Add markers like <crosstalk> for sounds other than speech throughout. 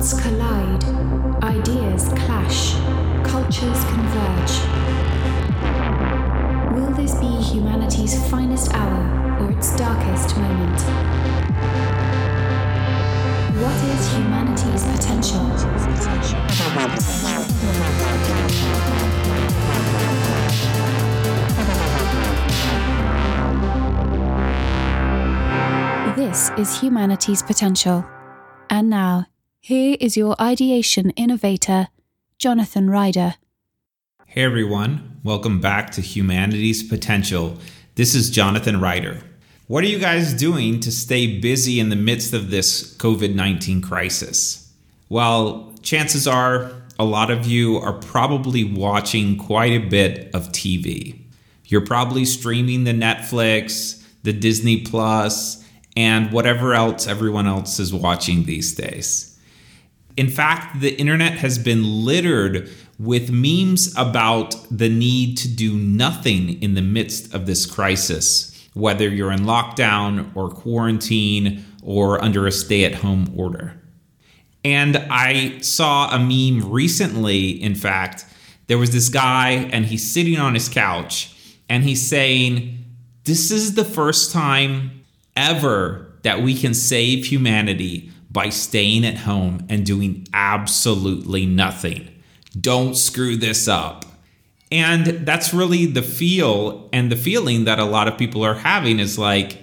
Worlds collide, ideas clash, cultures converge. Will this be humanity's finest hour or its darkest moment? What is humanity's potential? This is humanity's potential. And now, here is your ideation innovator, Jonathan Ryder. Hey everyone, welcome back to Humanity's Potential. This is Jonathan Ryder. What are you guys doing to stay busy in the midst of this COVID 19 crisis? Well, chances are a lot of you are probably watching quite a bit of TV. You're probably streaming the Netflix, the Disney Plus, and whatever else everyone else is watching these days. In fact, the internet has been littered with memes about the need to do nothing in the midst of this crisis, whether you're in lockdown or quarantine or under a stay at home order. And I saw a meme recently, in fact, there was this guy and he's sitting on his couch and he's saying, This is the first time ever that we can save humanity by staying at home and doing absolutely nothing. Don't screw this up. And that's really the feel and the feeling that a lot of people are having is like,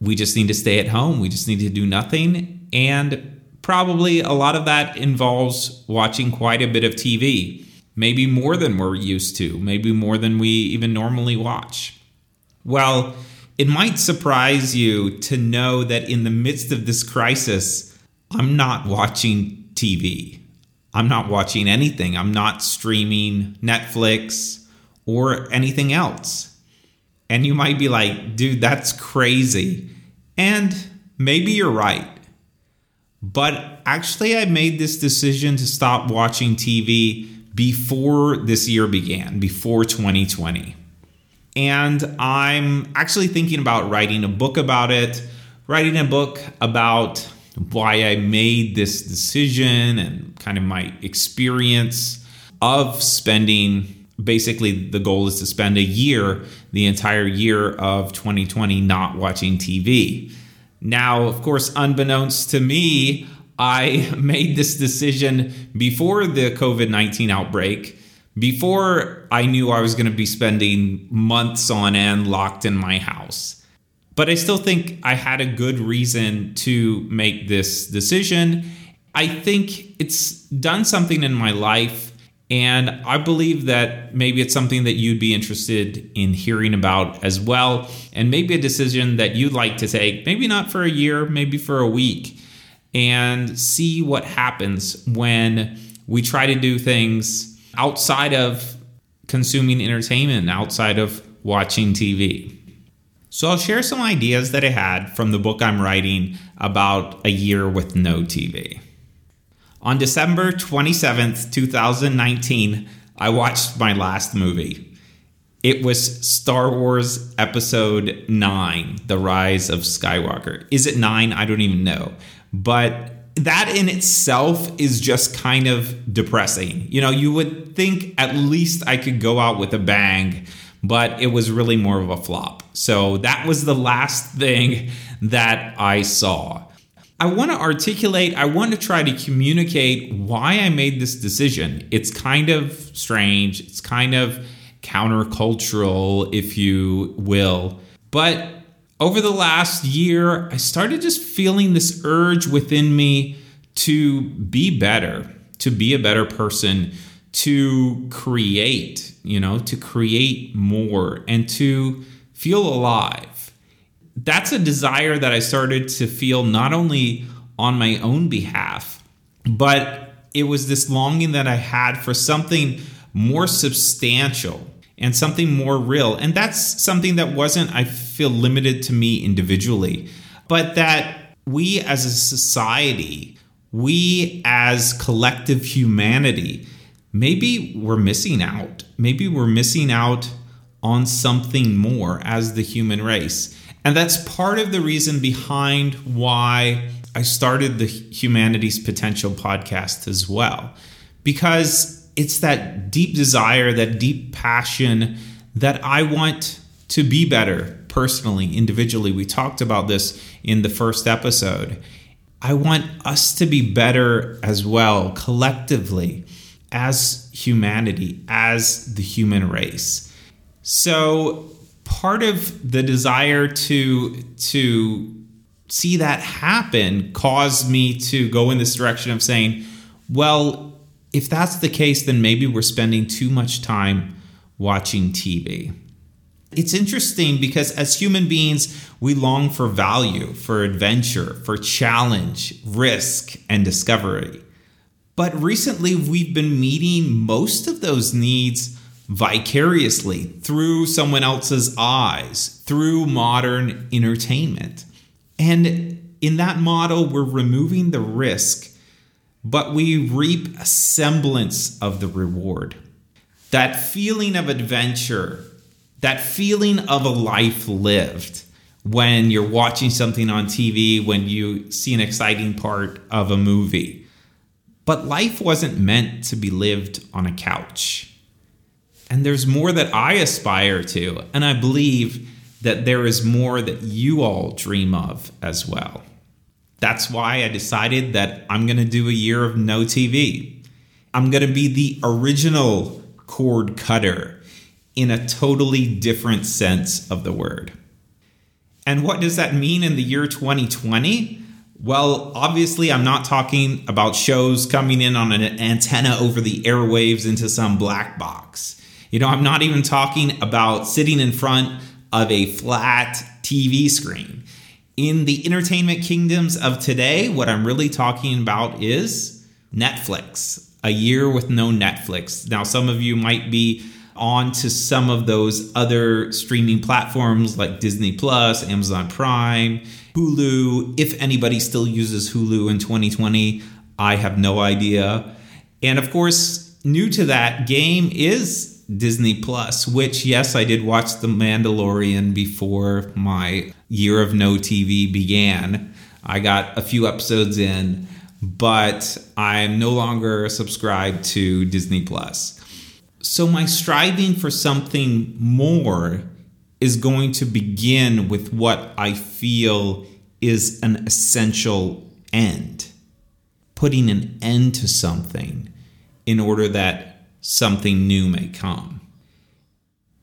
we just need to stay at home. We just need to do nothing. And probably a lot of that involves watching quite a bit of TV, maybe more than we're used to, maybe more than we even normally watch. Well, it might surprise you to know that in the midst of this crisis, I'm not watching TV. I'm not watching anything. I'm not streaming Netflix or anything else. And you might be like, dude, that's crazy. And maybe you're right. But actually, I made this decision to stop watching TV before this year began, before 2020. And I'm actually thinking about writing a book about it, writing a book about why I made this decision and kind of my experience of spending basically the goal is to spend a year, the entire year of 2020, not watching TV. Now, of course, unbeknownst to me, I <laughs> made this decision before the COVID 19 outbreak before I knew I was going to be spending months on end locked in my house. But I still think I had a good reason to make this decision. I think it's done something in my life, and I believe that maybe it's something that you'd be interested in hearing about as well, and maybe a decision that you'd like to take, maybe not for a year, maybe for a week, and see what happens when we try to do things outside of consuming entertainment, outside of watching TV. So I'll share some ideas that I had from the book I'm writing about a year with no TV. On December 27th, 2019, I watched my last movie. It was Star Wars Episode 9, The Rise of Skywalker. Is it 9? I don't even know. But that in itself is just kind of depressing. You know, you would think at least I could go out with a bang, but it was really more of a flop. So that was the last thing that I saw. I want to articulate, I want to try to communicate why I made this decision. It's kind of strange, it's kind of countercultural, if you will. But over the last year, I started just feeling this urge within me to be better, to be a better person, to create, you know, to create more and to feel alive. That's a desire that I started to feel not only on my own behalf, but it was this longing that I had for something more substantial and something more real. And that's something that wasn't, I feel, limited to me individually, but that we as a society, we as collective humanity, maybe we're missing out. Maybe we're missing out on something more as the human race. And that's part of the reason behind why I started the Humanity's Potential podcast as well, because it's that deep desire, that deep passion that I want to be better personally, individually. We talked about this in the first episode. I want us to be better as well, collectively, as humanity, as the human race. So, part of the desire to to see that happen caused me to go in this direction of saying, well, if that's the case, then maybe we're spending too much time watching TV. It's interesting because as human beings, we long for value, for adventure, for challenge, risk, and discovery. But recently, we've been meeting most of those needs vicariously through someone else's eyes, through modern entertainment. And in that model, we're removing the risk, but we reap a semblance of the reward. That feeling of adventure, that feeling of a life lived when you're watching something on TV, when you see an exciting part of a movie. But life wasn't meant to be lived on a couch. And there's more that I aspire to, and I believe that there is more that you all dream of as well. That's why I decided that I'm going to do a year of no TV. I'm going to be the original cord cutter in a totally different sense of the word. And what does that mean in the year 2020? Well, obviously, I'm not talking about shows coming in on an antenna over the airwaves into some black box. You know, I'm not even talking about sitting in front of a flat TV screen. In the entertainment kingdoms of today, what I'm really talking about is Netflix. A year with no Netflix. Now, some of you might be on to some of those other streaming platforms like Disney Plus, Amazon Prime, Hulu. If anybody still uses Hulu in 2020, I have no idea. And of course, new to that game is Disney Plus, which, yes, I did watch The Mandalorian before my year of no TV began. I got a few episodes in, but I'm no longer subscribed to Disney Plus. So my striving for something more is going to begin with what I feel is an essential end. Putting an end to something in order that something new may come.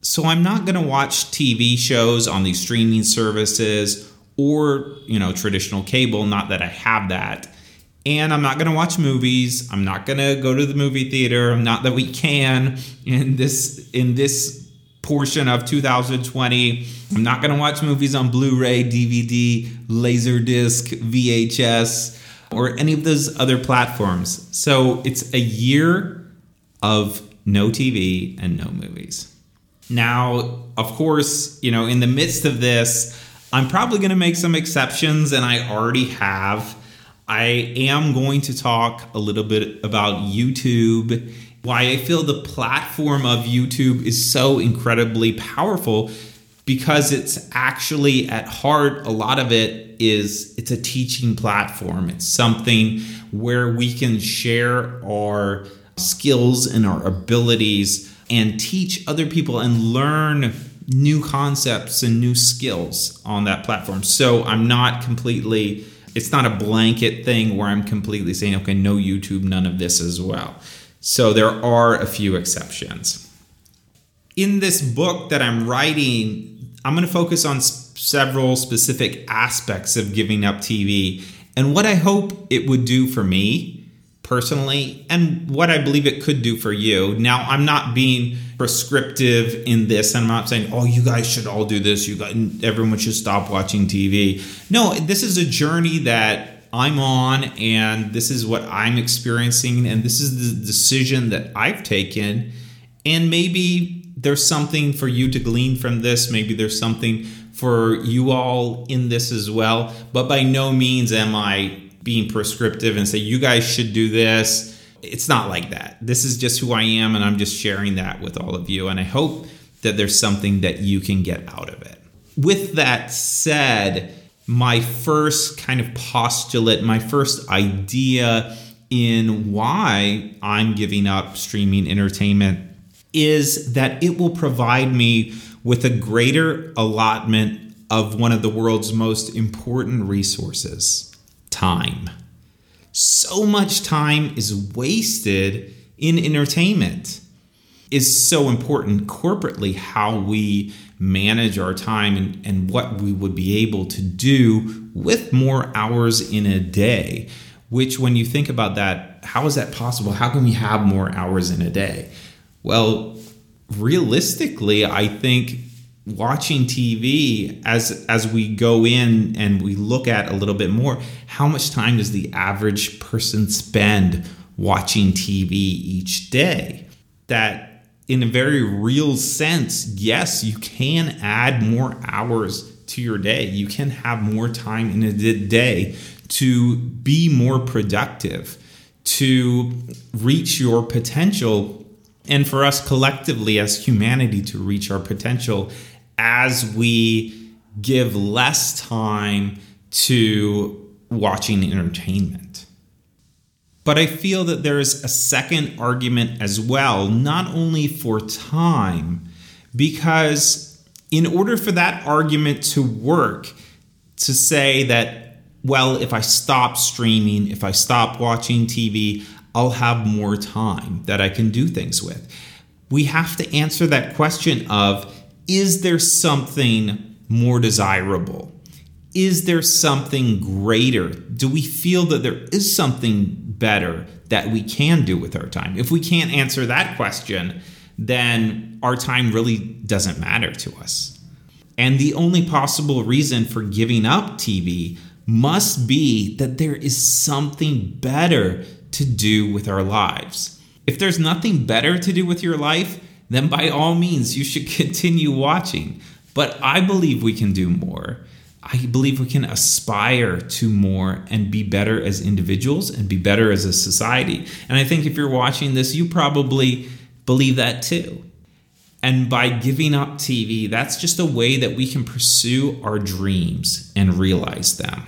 So I'm not going to watch TV shows on these streaming services or, you know, traditional cable, not that I have that and I'm not going to watch movies. I'm not going to go to the movie theater. Not that we can in this in this portion of 2020. I'm not going to watch movies on Blu-ray, DVD, Laserdisc, VHS, or any of those other platforms. So it's a year of no TV and no movies. Now, of course, you know, in the midst of this, I'm probably going to make some exceptions, and I already have. I am going to talk a little bit about YouTube, why I feel the platform of YouTube is so incredibly powerful because it's actually at heart a lot of it is it's a teaching platform. It's something where we can share our skills and our abilities and teach other people and learn new concepts and new skills on that platform. So I'm not completely it's not a blanket thing where I'm completely saying, okay, no YouTube, none of this as well. So there are a few exceptions. In this book that I'm writing, I'm going to focus on s- several specific aspects of giving up TV and what I hope it would do for me personally and what I believe it could do for you. Now, I'm not being prescriptive in this. and I'm not saying, oh, you guys should all do this. You got everyone should stop watching TV. No, this is a journey that I'm on, and this is what I'm experiencing, and this is the decision that I've taken. And maybe there's something for you to glean from this. Maybe there's something for you all in this as well. But by no means am I being prescriptive and say, you guys should do this. It's not like that. This is just who I am, and I'm just sharing that with all of you. And I hope that there's something that you can get out of it. With that said, my first kind of postulate, my first idea in why I'm giving up streaming entertainment is that it will provide me with a greater allotment of one of the world's most important resources time. So much time is wasted in entertainment. Is so important corporately how we manage our time and, and what we would be able to do with more hours in a day. Which, when you think about that, how is that possible? How can we have more hours in a day? Well, realistically, I think watching TV as as we go in and we look at a little bit more, how much time does the average person spend watching TV each day? That in a very real sense, yes, you can add more hours to your day. You can have more time in a day to be more productive, to reach your potential and for us collectively as humanity to reach our potential as we give less time to watching entertainment. But I feel that there is a second argument as well, not only for time, because in order for that argument to work, to say that, well, if I stop streaming, if I stop watching TV, I'll have more time that I can do things with. We have to answer that question of is there something more desirable? Is there something greater? Do we feel that there is something better that we can do with our time? If we can't answer that question, then our time really doesn't matter to us. And the only possible reason for giving up TV must be that there is something better to do with our lives. If there's nothing better to do with your life, then by all means, you should <laughs> continue watching. But I believe we can do more. I believe we can aspire to more and be better as individuals and be better as a society. And I think if you're watching this, you probably believe that too. And by giving up TV, that's just a way that we can pursue our dreams and realize them.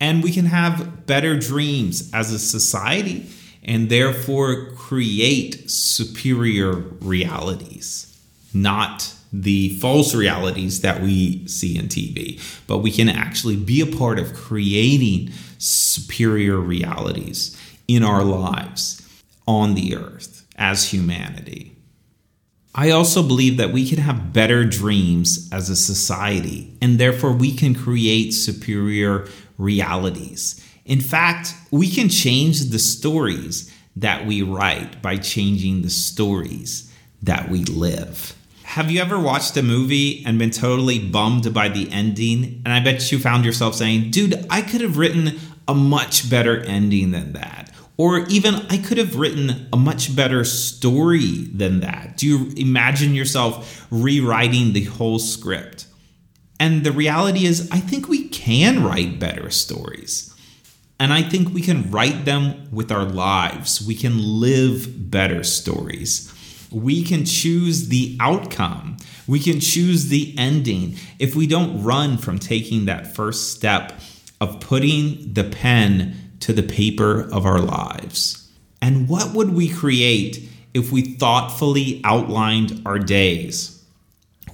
And we can have better dreams as a society and therefore create superior realities, not the false realities that we see in TV, but we can actually be a part of creating superior realities in our lives on the earth as humanity. I also believe that we can have better dreams as a society, and therefore we can create superior realities. In fact, we can change the stories that we write by changing the stories that we live. Have you ever watched a movie and been totally bummed by the ending? And I bet you found yourself saying, dude, I could have written a much better ending than that. Or even, I could have written a much better story than that. Do you imagine yourself rewriting the whole script? And the reality is, I think we can write better stories. And I think we can write them with our lives. We can live better stories. We can choose the outcome. We can choose the ending if we don't run from taking that first step of putting the pen to the paper of our lives. And what would we create if we thoughtfully outlined our days?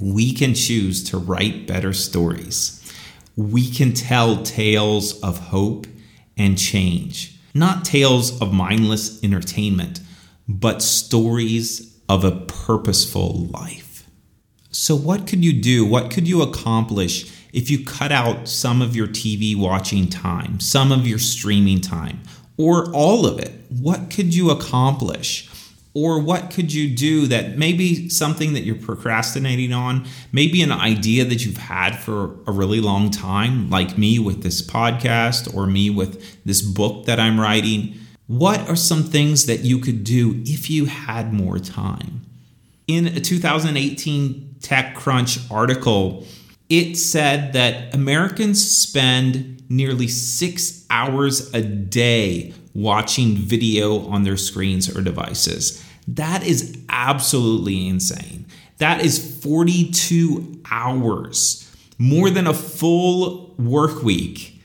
We can choose to write better stories. We can tell tales of hope and change. Not tales of mindless entertainment, but stories of a purposeful life. So, what could you do? What could you accomplish if you cut out some of your TV watching time, some of your streaming time, or all of it? What could you accomplish? Or what could you do that maybe something that you're procrastinating on, maybe an idea that you've had for a really long time, like me with this podcast or me with this book that I'm writing? What are some things that you could do if you had more time? In a 2018 TechCrunch article, it said that Americans spend nearly six hours a day watching video on their screens or devices. That is absolutely insane. That is 42 hours, more than a full work week.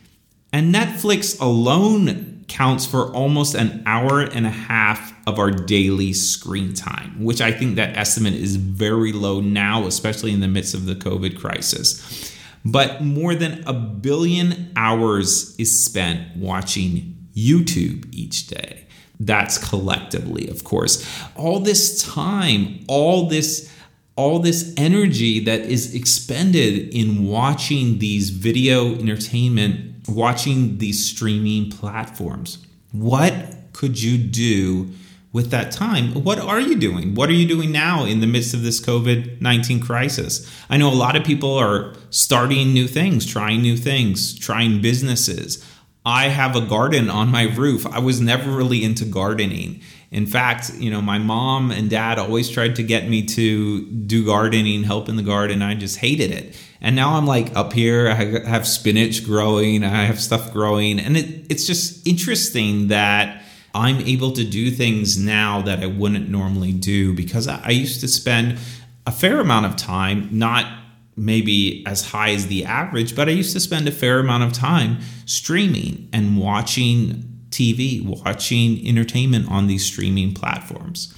And Netflix alone counts for almost an hour and a half of our daily screen time, which I think that estimate is very low now, especially in the midst of the COVID crisis. But more than a billion hours is spent watching YouTube each day. That's collectively, of course. All this time, all this all this energy that is expended in watching these video entertainment, watching these streaming platforms. What could you do with that time? What are you doing? What are you doing now in the midst of this COVID 19 crisis? I know a lot of people are starting new things, trying new things, trying businesses. I have a garden on my roof. I was never really into gardening. In fact, you know, my mom and dad always tried to get me to do gardening, help in the garden. I just hated it. And now I'm like up here, I have spinach growing, I have stuff growing. And it, it's just interesting that I'm able to do things now that I wouldn't normally do because I used to spend a fair amount of time not maybe as high as the average, but I used to spend a fair amount of time streaming and watching TV, watching entertainment on these streaming platforms.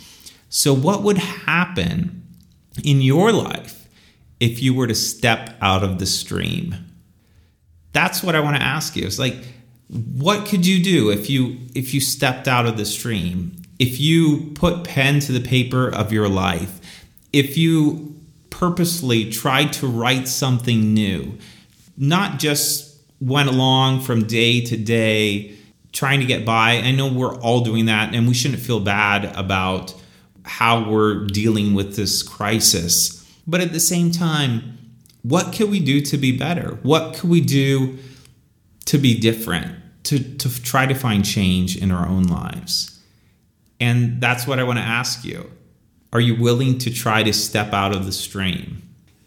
So, what would happen in your life if you were to step out of the stream? That's what I want to ask you. It's like, what could you do if you if you stepped out of the stream? If you put pen to the paper of your life, if you purposely tried to write something new, not just went along from day to day trying to get by. I know we're all doing that, and we shouldn't feel bad about how we're dealing with this crisis. But at the same time, what can we do to be better? What can we do to be different, to, to try to find change in our own lives? And that's what I want to ask you. Are you willing to try to step out of the stream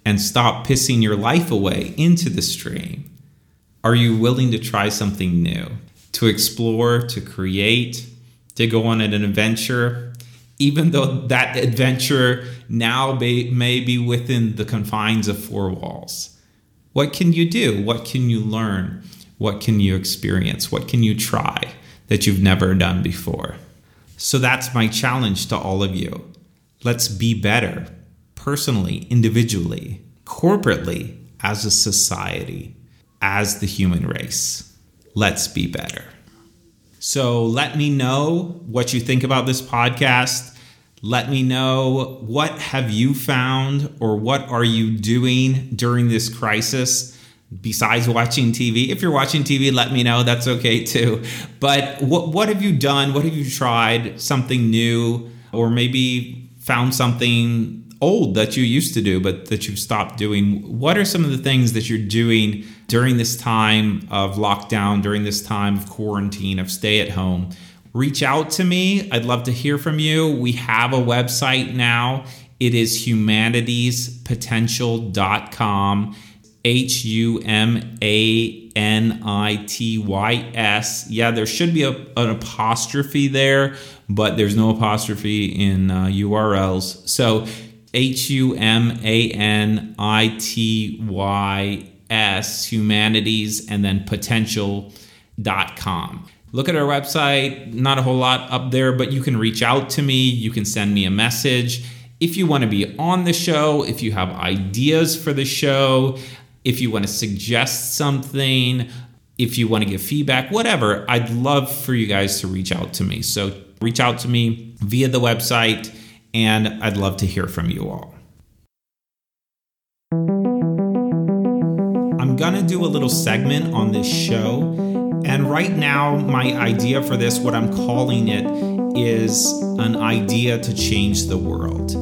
and stop pissing your life away into the stream? Are you willing to try something new, to explore, to create, to go on an adventure, even though that adventure now may, may be within the confines of four walls? What can you do? What can you learn? What can you experience? What can you try that you've never done before? So that's my challenge to all of you. Let's be better personally, individually, corporately, as a society, as the human race. Let's be better. So let me know what you think about this podcast. Let me know what have you found or what are you doing during this crisis besides watching TV. If you're watching TV, let me know. That's okay too. But what what have you done? What have you tried? Something new or maybe found something old that you used to do but that you've stopped doing. What are some of the things that you're doing during this time of lockdown during this time of quarantine of stay at home? Reach out to me. I'd love to hear from you. We have a website now. It is humanityspotential.com H U M A N I T Y S. Yeah, there should be a, an apostrophe there, but there's no apostrophe in uh, URLs. So H U M A N I T Y S, humanities, and then potential.com. Look at our website, not a whole lot up there, but you can reach out to me. You can send me a message. If you want to be on the show, if you have ideas for the show, if you want to suggest something, if you want to give feedback, whatever, I'd love for you guys to reach out to me. So reach out to me via the website, and I'd love to hear from you all. I'm going to do a little segment on this show. And right now, my idea for this, what I'm calling it, is an idea to change the world.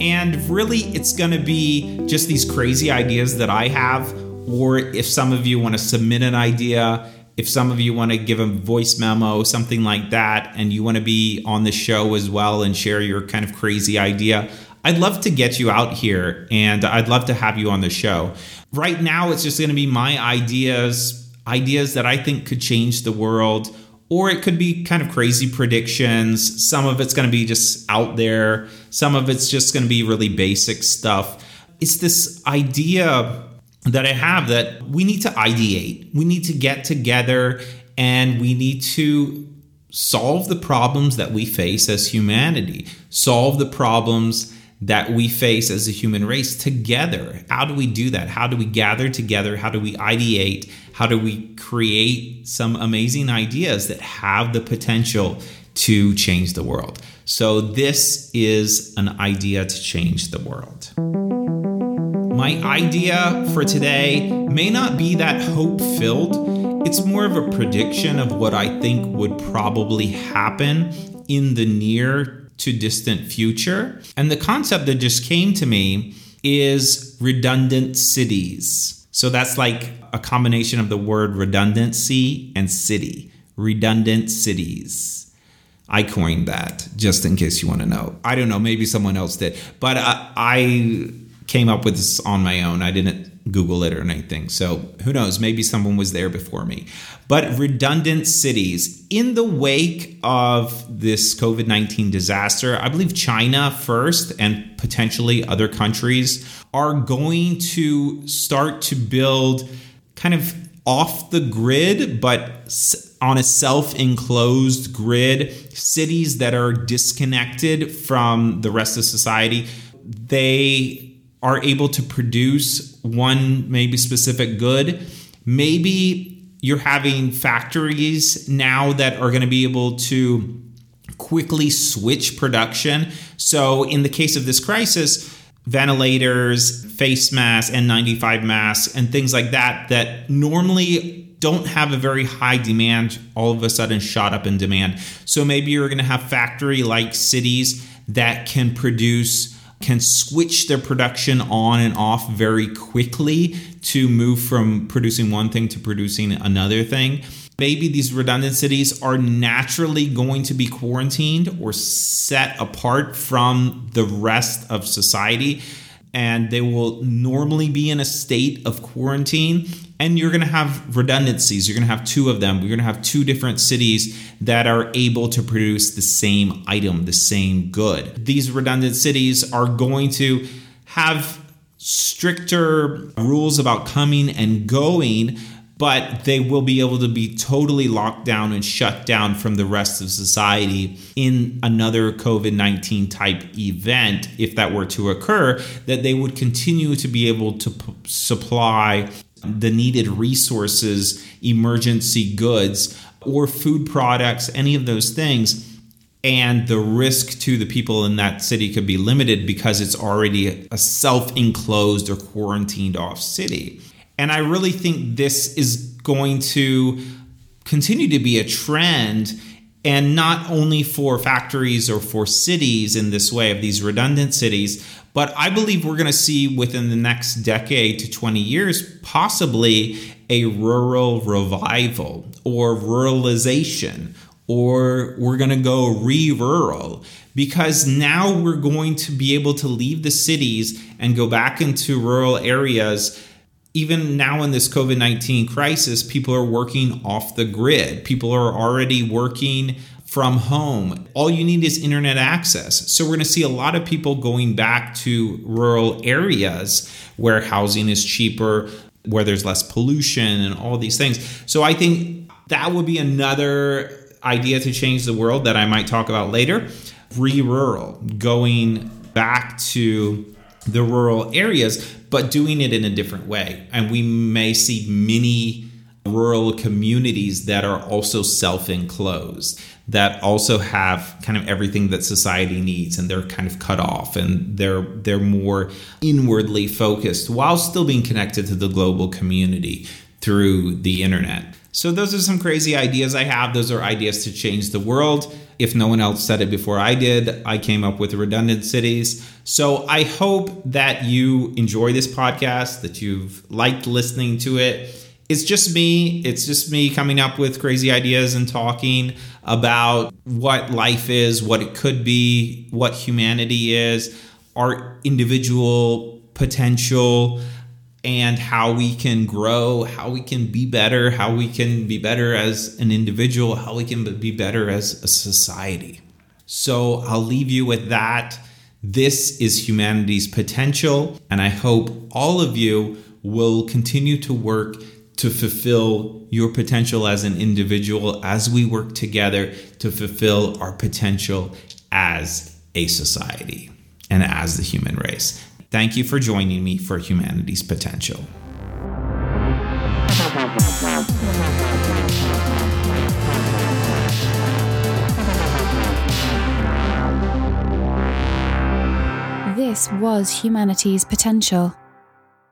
And really, it's going to be just these crazy ideas that I have. Or if some of you want to submit an idea, if some of you want to give a voice memo, something like that, and you want to be on the show as well and share your kind of crazy idea, I'd love to get you out here and I'd love to have you on the show. Right now, it's just going to be my ideas, ideas that I think could change the world or it could be kind of crazy predictions. Some of it's going to be just out there, some of it's just going to be really basic stuff. It's this idea that I have that we need to ideate. We need to get together and we need to solve the problems that we face as humanity, solve the problems that we face as a human race together. How do we do that? How do we gather together? How do we ideate? How do we create some amazing ideas that have the potential to change the world? So, this is an idea to change the world. My idea for today may not be that hope filled. It's more of a prediction of what I think would probably happen in the near to distant future. And the concept that just came to me is redundant cities. So that's like a combination of the word redundancy and city. Redundant cities. I coined that just in case you want to know. I don't know, maybe someone else did. But uh, I came up with this on my own. I didn't Google it or anything. So who knows? Maybe someone was there before me. But redundant cities. In the wake of this COVID 19 disaster, I believe China first and potentially other countries are going to start to build kind of off the grid, but on a self enclosed grid, cities that are disconnected from the rest of society. They are able to produce one maybe specific good. Maybe you're having factories now that are going to be able to quickly switch production. So, in the case of this crisis, ventilators, face masks, N95 masks, and things like that, that normally don't have a very high demand, all of a sudden shot up in demand. So, maybe you're going to have factory like cities that can produce can switch their production on and off very quickly to move from producing one thing to producing another thing. Maybe these redundant cities are naturally going to be quarantined or set apart from the rest of society and they will normally be in a state of quarantine and you're going to have redundancies. You're going to have two of them. You're going to have two different cities that are able to produce the same item, the same good. These redundant cities are going to have stricter rules about coming and going but they will be able to be totally locked down and shut down from the rest of society in another COVID 19 type event, if that were to occur, that they would continue to be able to p- supply the needed resources, emergency goods, or food products, any of those things. And the risk to the people in that city could be limited because it's already a self enclosed or quarantined off city. And I really think this is going to continue to be a trend and not only for factories or for cities in this way of these redundant cities, but I believe we're going to see within the next decade to 20 years possibly a rural revival or ruralization, or we're going to go re rural because now we're going to be able to leave the cities and go back into rural areas even now in this COVID 19 crisis, people are working off the grid. People are already working from home. All you need is internet access. So, we're going to see a lot of people going back to rural areas where housing is cheaper, where there's less pollution, and all these things. So, I think that would be another idea to change the world that I might talk about later. Re rural, going back to the rural areas, but doing it in a different way. And we may see many rural communities that are also self enclosed, that also have kind of everything that society needs, and they're kind of cut off and they're they're more inwardly focused while still being connected to the global community through the internet. So those are some crazy ideas I have. Those are ideas to change the world. If no one else said it before I did, I came up with redundant cities. So I hope that you enjoy this podcast, that you've liked listening to it. It's just me. It's just me coming up with crazy ideas and talking about what life is, what it could be, what humanity is, our individual potential and how we can grow, how we can be better, how we can be better as an individual, how we can be better as a society. So I'll leave you with that. This is humanity's potential, and I hope all of you will continue to work to fulfill your potential as an individual as we work together to fulfill our potential as a society and as the human race. Thank you for joining me for Humanity's Potential. This was Humanity's Potential.